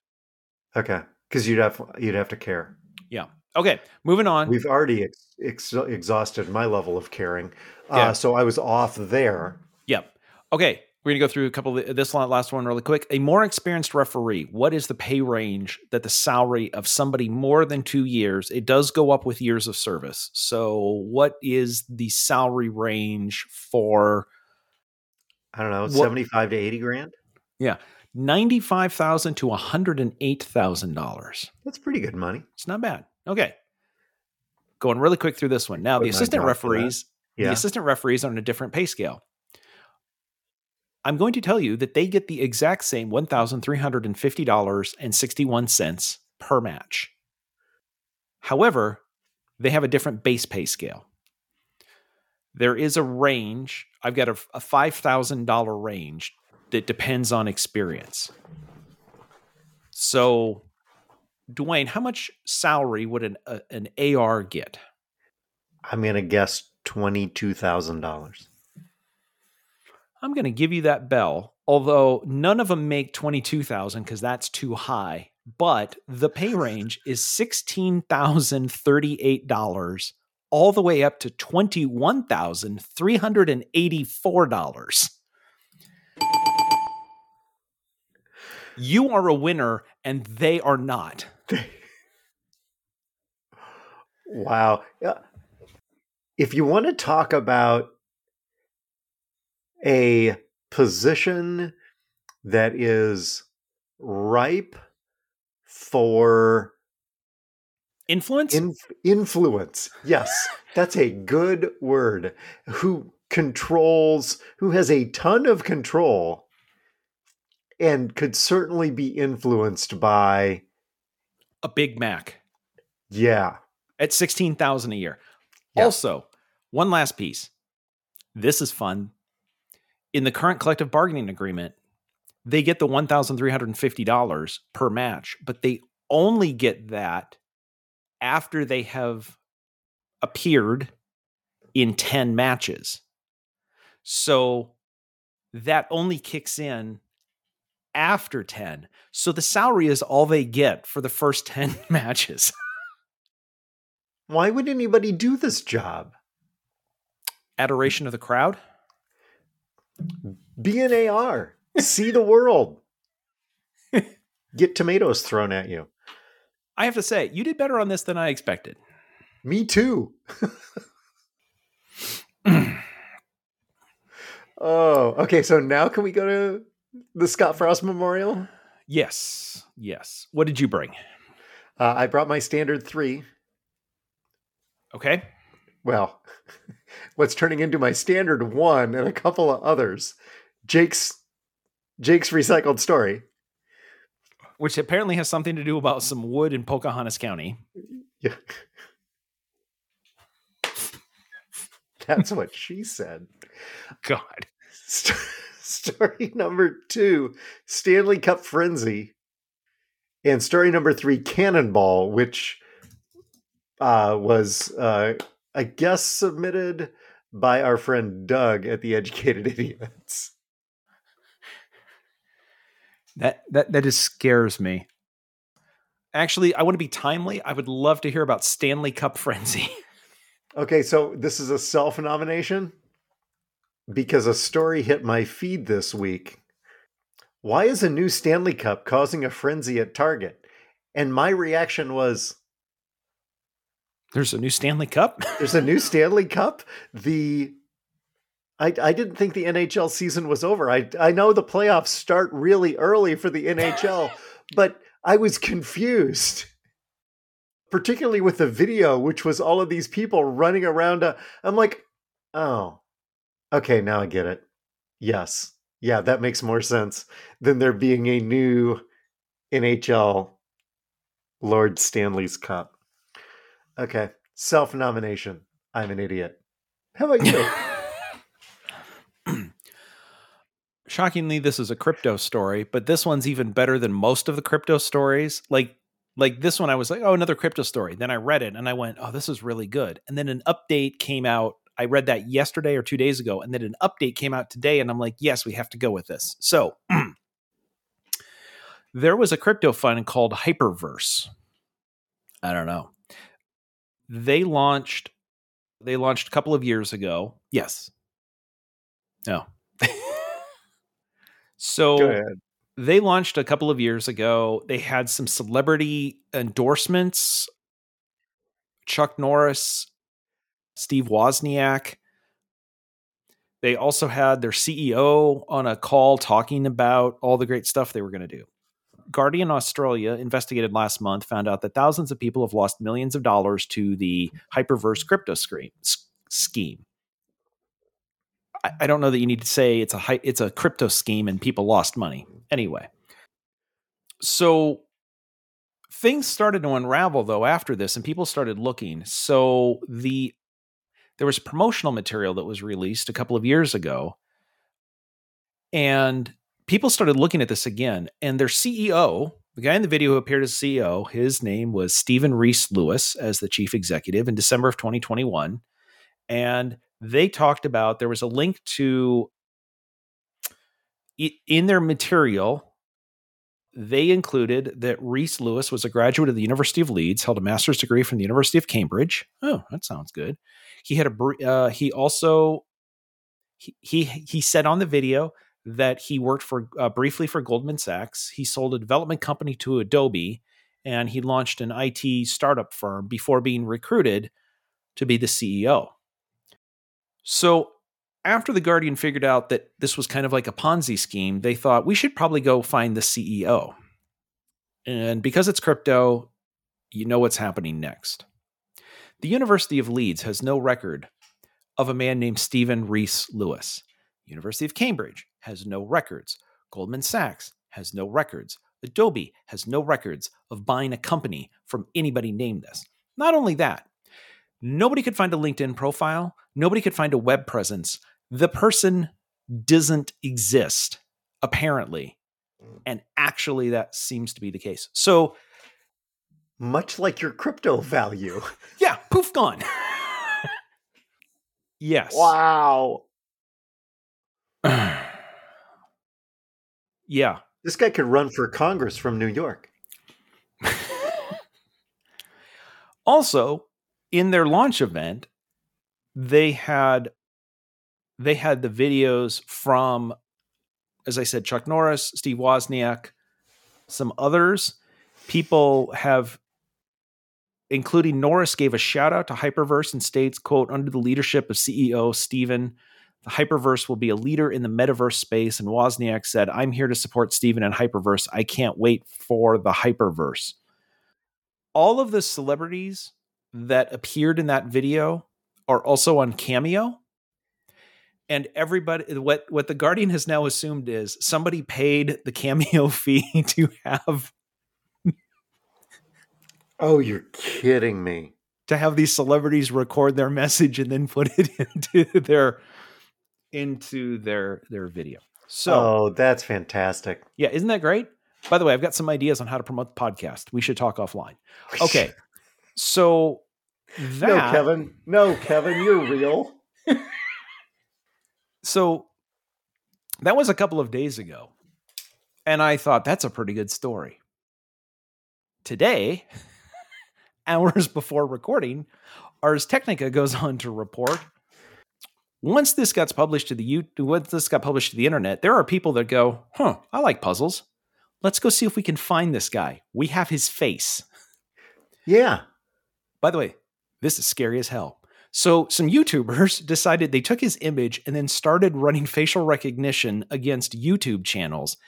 Okay, because you'd have you'd have to care. Yeah. Okay, moving on. We've already ex- ex- exhausted my level of caring, uh, yeah. so I was off there. Yep. Okay, we're going to go through a couple of this last one really quick. A more experienced referee, what is the pay range that the salary of somebody more than two years? It does go up with years of service. So, what is the salary range for? I don't know, what, 75 to 80 grand? Yeah. $95,000 to $108,000. That's pretty good money. It's not bad. Okay. Going really quick through this one. Now, the assistant referees, yeah. the assistant referees are on a different pay scale. I'm going to tell you that they get the exact same $1,350.61 per match. However, they have a different base pay scale. There is a range. I've got a, a $5,000 range that depends on experience. So, Dewayne, how much salary would an, uh, a, an AR get? I'm going to guess $22,000. I'm going to give you that bell, although none of them make 22,000 because that's too high. But the pay range is $16,038 all the way up to $21,384. You are a winner and they are not. Wow. Yeah. If you want to talk about a position that is ripe for Influence? inf- influence, yes, that's a good word. Who controls, who has a ton of control and could certainly be influenced by, a Big Mac. yeah, at 16,000 a year. Yeah. Also, one last piece. This is fun. In the current collective bargaining agreement, they get the $1,350 per match, but they only get that after they have appeared in 10 matches. So that only kicks in after 10. So the salary is all they get for the first 10 matches. why would anybody do this job? Adoration of the crowd. Be an AR. See the world. Get tomatoes thrown at you. I have to say, you did better on this than I expected. Me too. oh, okay. So now can we go to the Scott Frost Memorial? Yes, yes. What did you bring? Uh, I brought my standard three. Okay. Well, what's turning into my standard one and a couple of others. Jake's Jake's recycled story. Which apparently has something to do about some wood in Pocahontas County. Yeah. That's what she said. God. St- story number two Stanley Cup Frenzy. And story number three Cannonball, which uh, was, uh, I guess, submitted by our friend Doug at the Educated Idiots. That that that just scares me. Actually, I want to be timely. I would love to hear about Stanley Cup Frenzy. Okay, so this is a self nomination because a story hit my feed this week. Why is a new Stanley Cup causing a frenzy at Target? And my reaction was There's a new Stanley Cup. there's a new Stanley Cup. The I, I didn't think the NHL season was over. I I know the playoffs start really early for the NHL, but I was confused. Particularly with the video, which was all of these people running around. A, I'm like, oh, okay, now I get it. Yes, yeah, that makes more sense than there being a new NHL Lord Stanley's Cup. Okay, self nomination. I'm an idiot. How about you? Shockingly, this is a crypto story, but this one's even better than most of the crypto stories. Like like this one, I was like, oh, another crypto story. Then I read it and I went, oh, this is really good. And then an update came out. I read that yesterday or two days ago, and then an update came out today, and I'm like, yes, we have to go with this. So there was a crypto fund called Hyperverse. I don't know. They launched they launched a couple of years ago. Yes. No. so they launched a couple of years ago. They had some celebrity endorsements. Chuck Norris, Steve Wozniak. They also had their CEO on a call talking about all the great stuff they were going to do. Guardian Australia investigated last month found out that thousands of people have lost millions of dollars to the Hyperverse crypto scheme. I, I don't know that you need to say it's a high, it's a crypto scheme and people lost money anyway. So things started to unravel though after this, and people started looking. So the there was promotional material that was released a couple of years ago, and people started looking at this again. And their CEO, the guy in the video who appeared as CEO, his name was Stephen Reese Lewis as the chief executive in December of 2021. And they talked about there was a link to in their material they included that Reese Lewis was a graduate of the University of Leeds, held a master's degree from the University of Cambridge. Oh, that sounds good. He had a uh, he also he, he he said on the video that he worked for uh, briefly for Goldman Sachs. He sold a development company to Adobe, and he launched an IT startup firm before being recruited to be the CEO. So after the Guardian figured out that this was kind of like a Ponzi scheme, they thought we should probably go find the CEO. And because it's crypto, you know what's happening next. The University of Leeds has no record of a man named Stephen Reese Lewis. University of Cambridge has no records. Goldman Sachs has no records. Adobe has no records of buying a company from anybody named this. Not only that, nobody could find a LinkedIn profile, nobody could find a web presence the person doesn't exist, apparently. And actually, that seems to be the case. So, much like your crypto value. Yeah, poof, gone. yes. Wow. yeah. This guy could run for Congress from New York. also, in their launch event, they had they had the videos from, as I said, Chuck Norris, Steve Wozniak, some others. People have, including Norris, gave a shout out to Hyperverse and states, quote, under the leadership of CEO Stephen, the Hyperverse will be a leader in the metaverse space. And Wozniak said, I'm here to support Stephen and Hyperverse. I can't wait for the Hyperverse. All of the celebrities that appeared in that video are also on Cameo and everybody what what the guardian has now assumed is somebody paid the cameo fee to have oh you're kidding me. To have these celebrities record their message and then put it into their into their their video. So oh that's fantastic. Yeah isn't that great? By the way i've got some ideas on how to promote the podcast. We should talk offline. Okay so that, no kevin. No kevin you're real. So that was a couple of days ago. And I thought that's a pretty good story. Today, hours before recording, Ars Technica goes on to report once this gets published to the YouTube, once this got published to the internet, there are people that go, "Huh, I like puzzles. Let's go see if we can find this guy. We have his face." Yeah. By the way, this is scary as hell. So some YouTubers decided they took his image and then started running facial recognition against YouTube channels.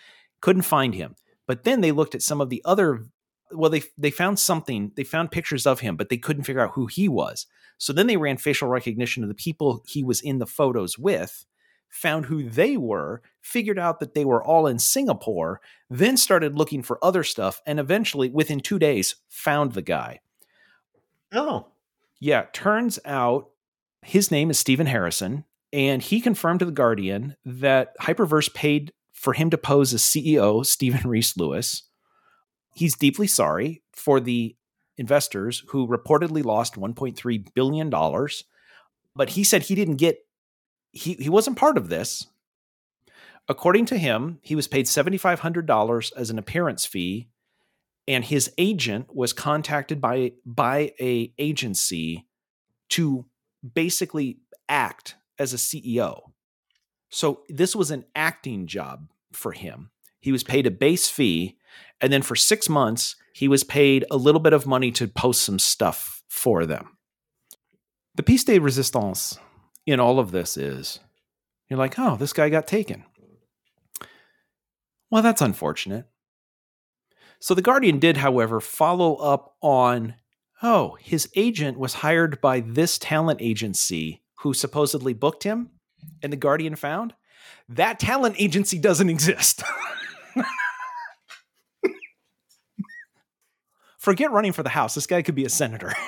Couldn't find him. But then they looked at some of the other well they they found something, they found pictures of him, but they couldn't figure out who he was. So then they ran facial recognition of the people he was in the photos with, found who they were, figured out that they were all in Singapore, then started looking for other stuff and eventually within 2 days found the guy. Oh. Yeah, turns out his name is Stephen Harrison, and he confirmed to the Guardian that Hyperverse paid for him to pose as CEO Stephen Reese Lewis. He's deeply sorry for the investors who reportedly lost 1.3 billion dollars, but he said he didn't get he he wasn't part of this. According to him, he was paid $7500 as an appearance fee and his agent was contacted by by a agency to basically act as a CEO. So this was an acting job for him. He was paid a base fee and then for 6 months he was paid a little bit of money to post some stuff for them. The piece de resistance in all of this is you're like, "Oh, this guy got taken." Well, that's unfortunate. So the Guardian did, however, follow up on oh, his agent was hired by this talent agency who supposedly booked him. and the Guardian found that talent agency doesn't exist. Forget running for the House. This guy could be a senator.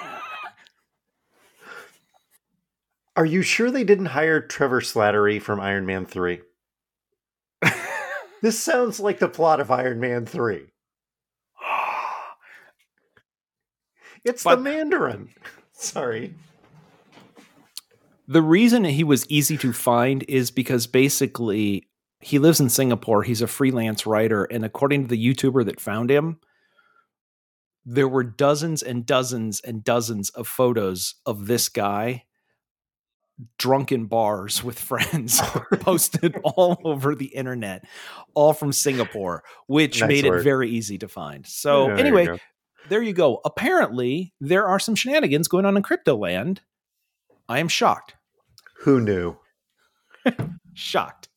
Are you sure they didn't hire Trevor Slattery from Iron Man 3? this sounds like the plot of Iron Man 3. It's But- the Mandarin. Sorry. The reason he was easy to find is because basically he lives in Singapore. He's a freelance writer. And according to the YouTuber that found him, there were dozens and dozens and dozens of photos of this guy drunk in bars with friends posted all over the internet, all from Singapore, which Nice made it very easy to find. So, There you anyway, go. there you go. Apparently, there are some shenanigans going on in crypto land. I am shocked. Who knew? Shocked.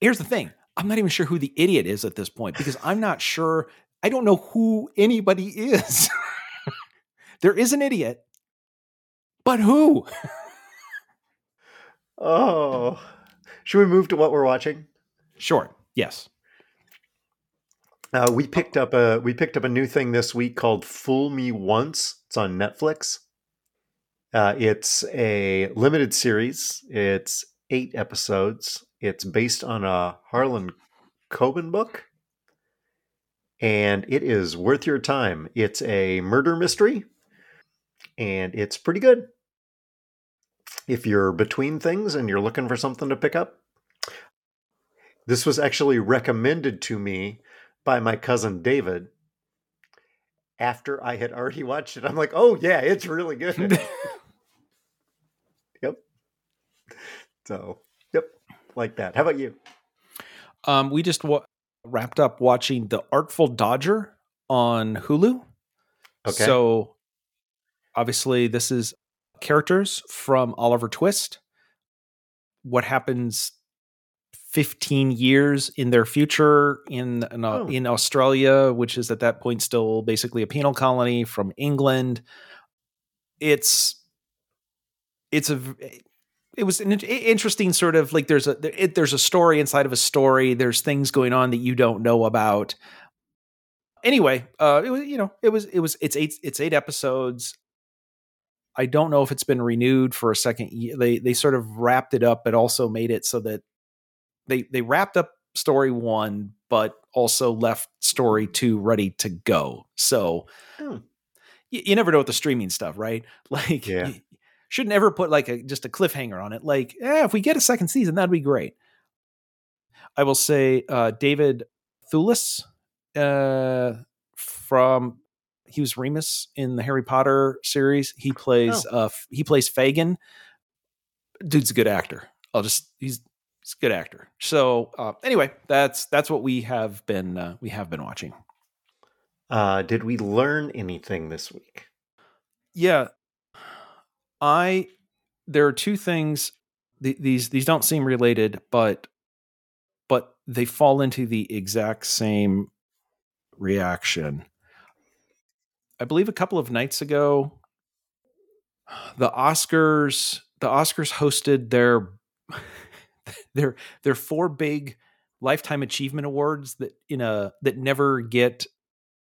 Here's the thing I'm not even sure who the idiot is at this point because I'm not sure. I don't know who anybody is. there is an idiot, but who? Oh. Should we move to what we're watching? Sure. Yes. Uh, we picked up a we picked up a new thing this week called Fool Me Once. It's on Netflix. Uh, it's a limited series. It's eight episodes. It's based on a Harlan Coben book, and it is worth your time. It's a murder mystery, and it's pretty good. If you're between things and you're looking for something to pick up, this was actually recommended to me by my cousin David after I had already watched it. I'm like, oh yeah, it's really good. yep. So, yep, like that. How about you? Um, we just wa- wrapped up watching The Artful Dodger on Hulu. Okay. So obviously, this is characters from Oliver Twist. What happens 15 years in their future in in, uh, Oh. in Australia, which is at that point still basically a penal colony from England. It's it's a it was an interesting sort of like there's a it, there's a story inside of a story. There's things going on that you don't know about. Anyway, uh, it was you know it was it was it's eight it's eight episodes. I don't know if it's been renewed for a second. They they sort of wrapped it up, but also made it so that they they wrapped up story one, but also left story two ready to go. So you, you never know with the streaming stuff, right? Like, Yeah. you should never put like a just a cliffhanger on it. Like, eh, if we get a second season, that'd be great. I will say, uh, David Thewlis, uh, from he was Remus in the Harry Potter series. He plays uh, f- he plays Fagin. Dude's a good actor. I'll just he's he's a good actor. So uh, anyway, that's that's what we have been uh, we have been watching. Uh, did we learn anything this week? Yeah, I there are two things. th- These these don't seem related, but but they fall into the exact same reaction. I believe a couple of nights ago, the Oscars the Oscars hosted their their their four big lifetime achievement awards that in a that never get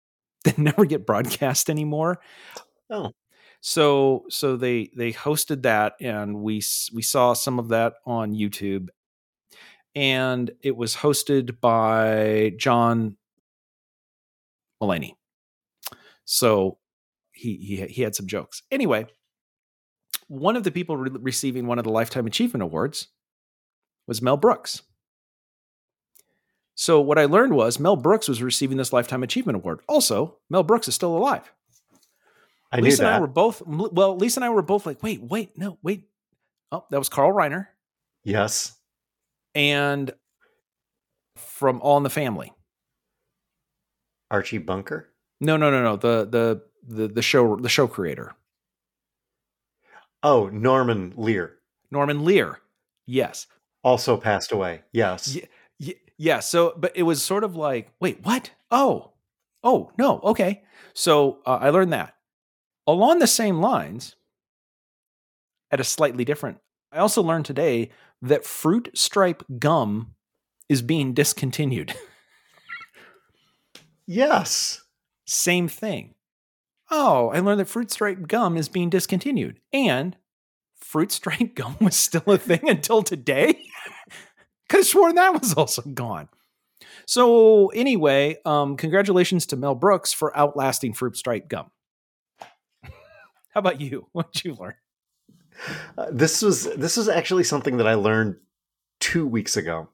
that never get broadcast anymore. Oh, So so they they hosted that and we we saw some of that on YouTube. And it was hosted by John Mulaney. So he he he had some jokes. Anyway, one of the people re- receiving one of the lifetime achievement awards was Mel Brooks. So what I learned was Mel Brooks was receiving this lifetime achievement award. Also, Mel Brooks is still alive. I knew Lisa and I were both well. Lisa and I were both like, wait, wait, no, wait. Oh, that was Carl Reiner yes. and from All in the Family. Archie Bunker. No, no, no, no. The the the the show the show creator Oh, Norman Lear Norman Lear. Yes, also passed away. Yes. Ye- Y- yeah. So, but it was sort of like, wait, what? Oh, oh, no. Okay. So uh, I learned that along the same lines, at a slightly different I also learned today that fruit stripe gum is being discontinued. yes. Same thing. Oh, I learned that fruit stripe gum is being discontinued. And fruit stripe gum was still a thing until today. Could have sworn that was also gone. So anyway, um, congratulations to Mel Brooks for outlasting fruit stripe gum. How about you? What did you learn? Uh, this was this was actually something that I learned two weeks ago.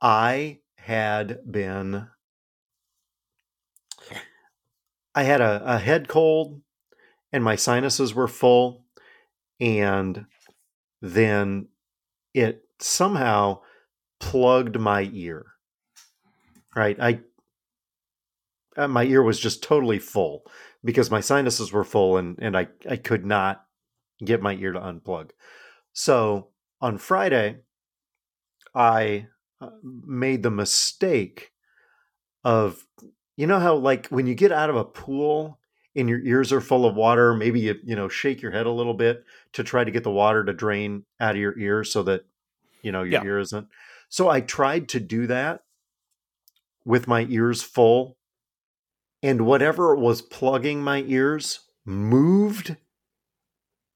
I had been I had a, a head cold and my sinuses were full and then it somehow plugged my ear. Right? I uh, my ear was just totally full because my sinuses were full and and I I could not get my ear to unplug. So on Friday, I uh, made the mistake of you know how like when you get out of a pool and your ears are full of water, maybe you you know shake your head a little bit to try to get the water to drain out of your ear so that you know your yeah. ear isn't. So I tried to do that with my ears full and whatever was plugging my ears moved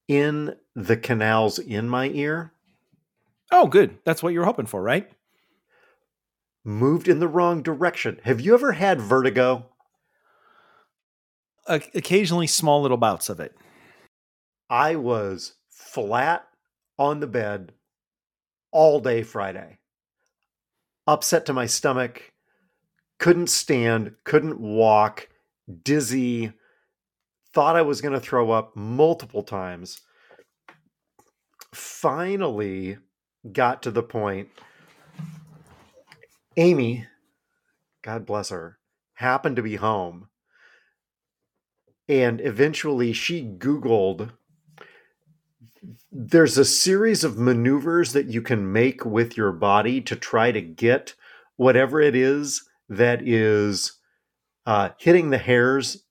in the canals in my ear. Oh, good. That's what you're hoping for, right? Moved in the wrong direction. Have you ever had vertigo? Uh, occasionally, small little bouts of it. I was flat on the bed all day Friday, upset to my stomach, couldn't stand, couldn't walk, dizzy, thought I was going to throw up multiple times. Finally got to the point Amy, God bless her, happened to be home. And eventually she Googled there's a series of maneuvers that you can make with your body to try to get whatever it is that is uh, hitting the hairs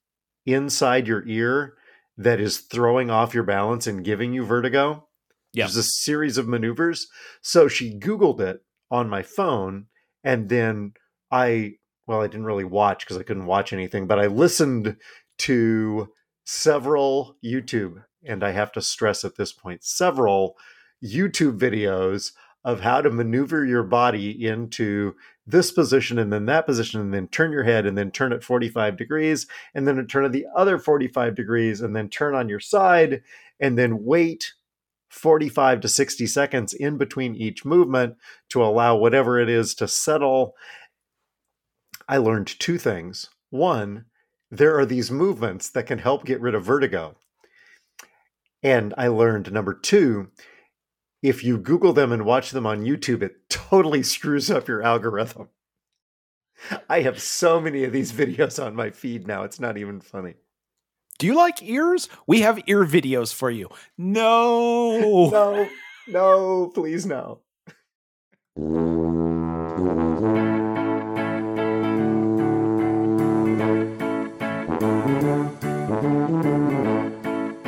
inside your ear that is throwing off your balance and giving you vertigo. Yeah. There's a series of maneuvers. So she Googled it on my phone, and then I, well, I didn't really watch because I couldn't watch anything, but I listened to several YouTube, and I have to stress at this point, several YouTube videos of how to maneuver your body into this position and then that position and then turn your head and then turn it 45 degrees and then turn it the other 45 degrees and then turn on your side and then wait 45 to 60 seconds in between each movement to allow whatever it is to settle. I learned two things. One, there are these movements that can help get rid of vertigo. And I learned number two, if you Google them and watch them on YouTube, it totally screws up your algorithm. I have so many of these videos on my feed now, it's not even funny. Do you like ears? We have ear videos for you. No. no, no, please no.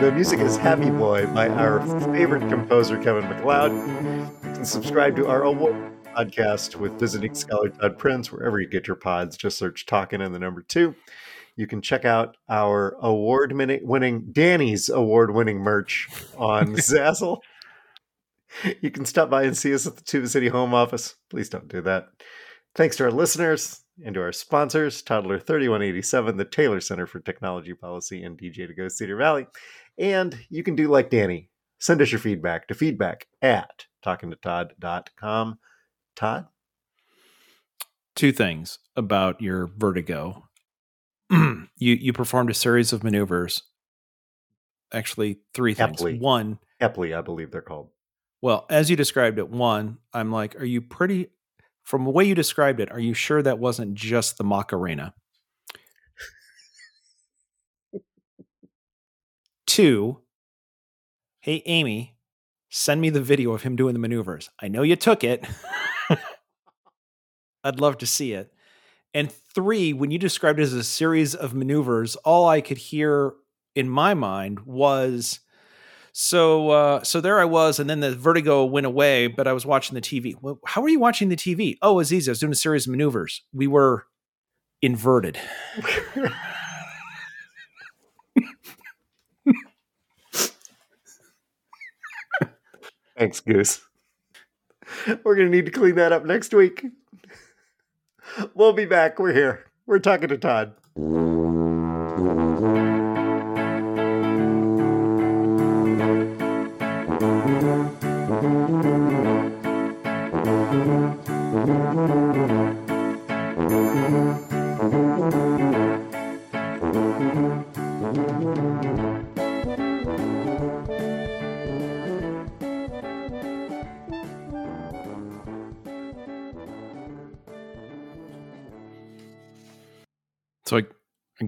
The music is Happy Boy by our favorite composer, Kevin MacLeod. You can subscribe to our award podcast with visiting scholar Todd Prince wherever you get your pods. Just search Talking in the number two. You can check out our award winning, Danny's award winning merch on Zazzle. You can stop by and see us at the Tuba City home office. Please don't do that. Thanks to our listeners and to our sponsors, Toddler 3187, the Taylor Center for Technology Policy, and DJ to Go Cedar Valley. And you can do like Danny. Send us your feedback to feedback at talkingtotodd.com. Todd? Two things about your vertigo. you you performed a series of maneuvers. Actually, three things. Epley. One, Epley, I believe they're called. Well, as you described it, one, I'm like, are you pretty from the way you described it, are you sure that wasn't just the Macarena? Two, hey, Amy, send me the video of him doing the maneuvers. I know you took it. I'd love to see it. And three, when you described it as a series of maneuvers, all I could hear in my mind was So uh, so there I was, and then the vertigo went away, but I was watching the TV. Well, how are you watching the TV? Oh, Aziz, I was doing a series of maneuvers. We were inverted. Thanks, Goose. We're going to need to clean that up next week. We'll be back. We're here. We're talking to Todd.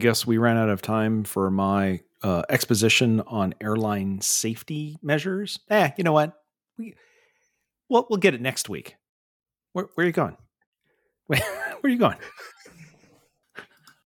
Guess we ran out of time for my uh, exposition on airline safety measures. Eh, you know what? We well, we'll get it next week. Where, where are you going? Where, where are you going?